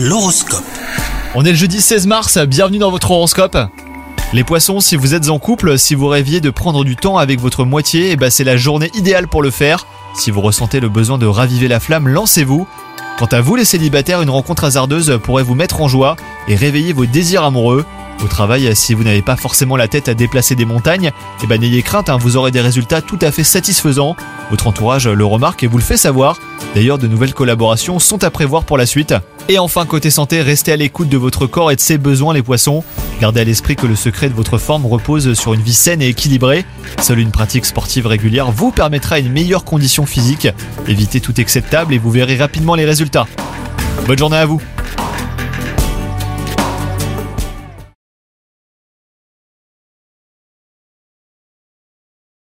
L'horoscope. On est le jeudi 16 mars, bienvenue dans votre horoscope. Les poissons, si vous êtes en couple, si vous rêviez de prendre du temps avec votre moitié, eh ben c'est la journée idéale pour le faire. Si vous ressentez le besoin de raviver la flamme, lancez-vous. Quant à vous les célibataires, une rencontre hasardeuse pourrait vous mettre en joie et réveiller vos désirs amoureux. Au travail, si vous n'avez pas forcément la tête à déplacer des montagnes, eh ben n'ayez crainte, hein, vous aurez des résultats tout à fait satisfaisants. Votre entourage le remarque et vous le fait savoir. D'ailleurs, de nouvelles collaborations sont à prévoir pour la suite. Et enfin, côté santé, restez à l'écoute de votre corps et de ses besoins les poissons. Gardez à l'esprit que le secret de votre forme repose sur une vie saine et équilibrée. Seule une pratique sportive régulière vous permettra une meilleure condition physique. Évitez tout excès de et vous verrez rapidement les résultats. Bonne journée à vous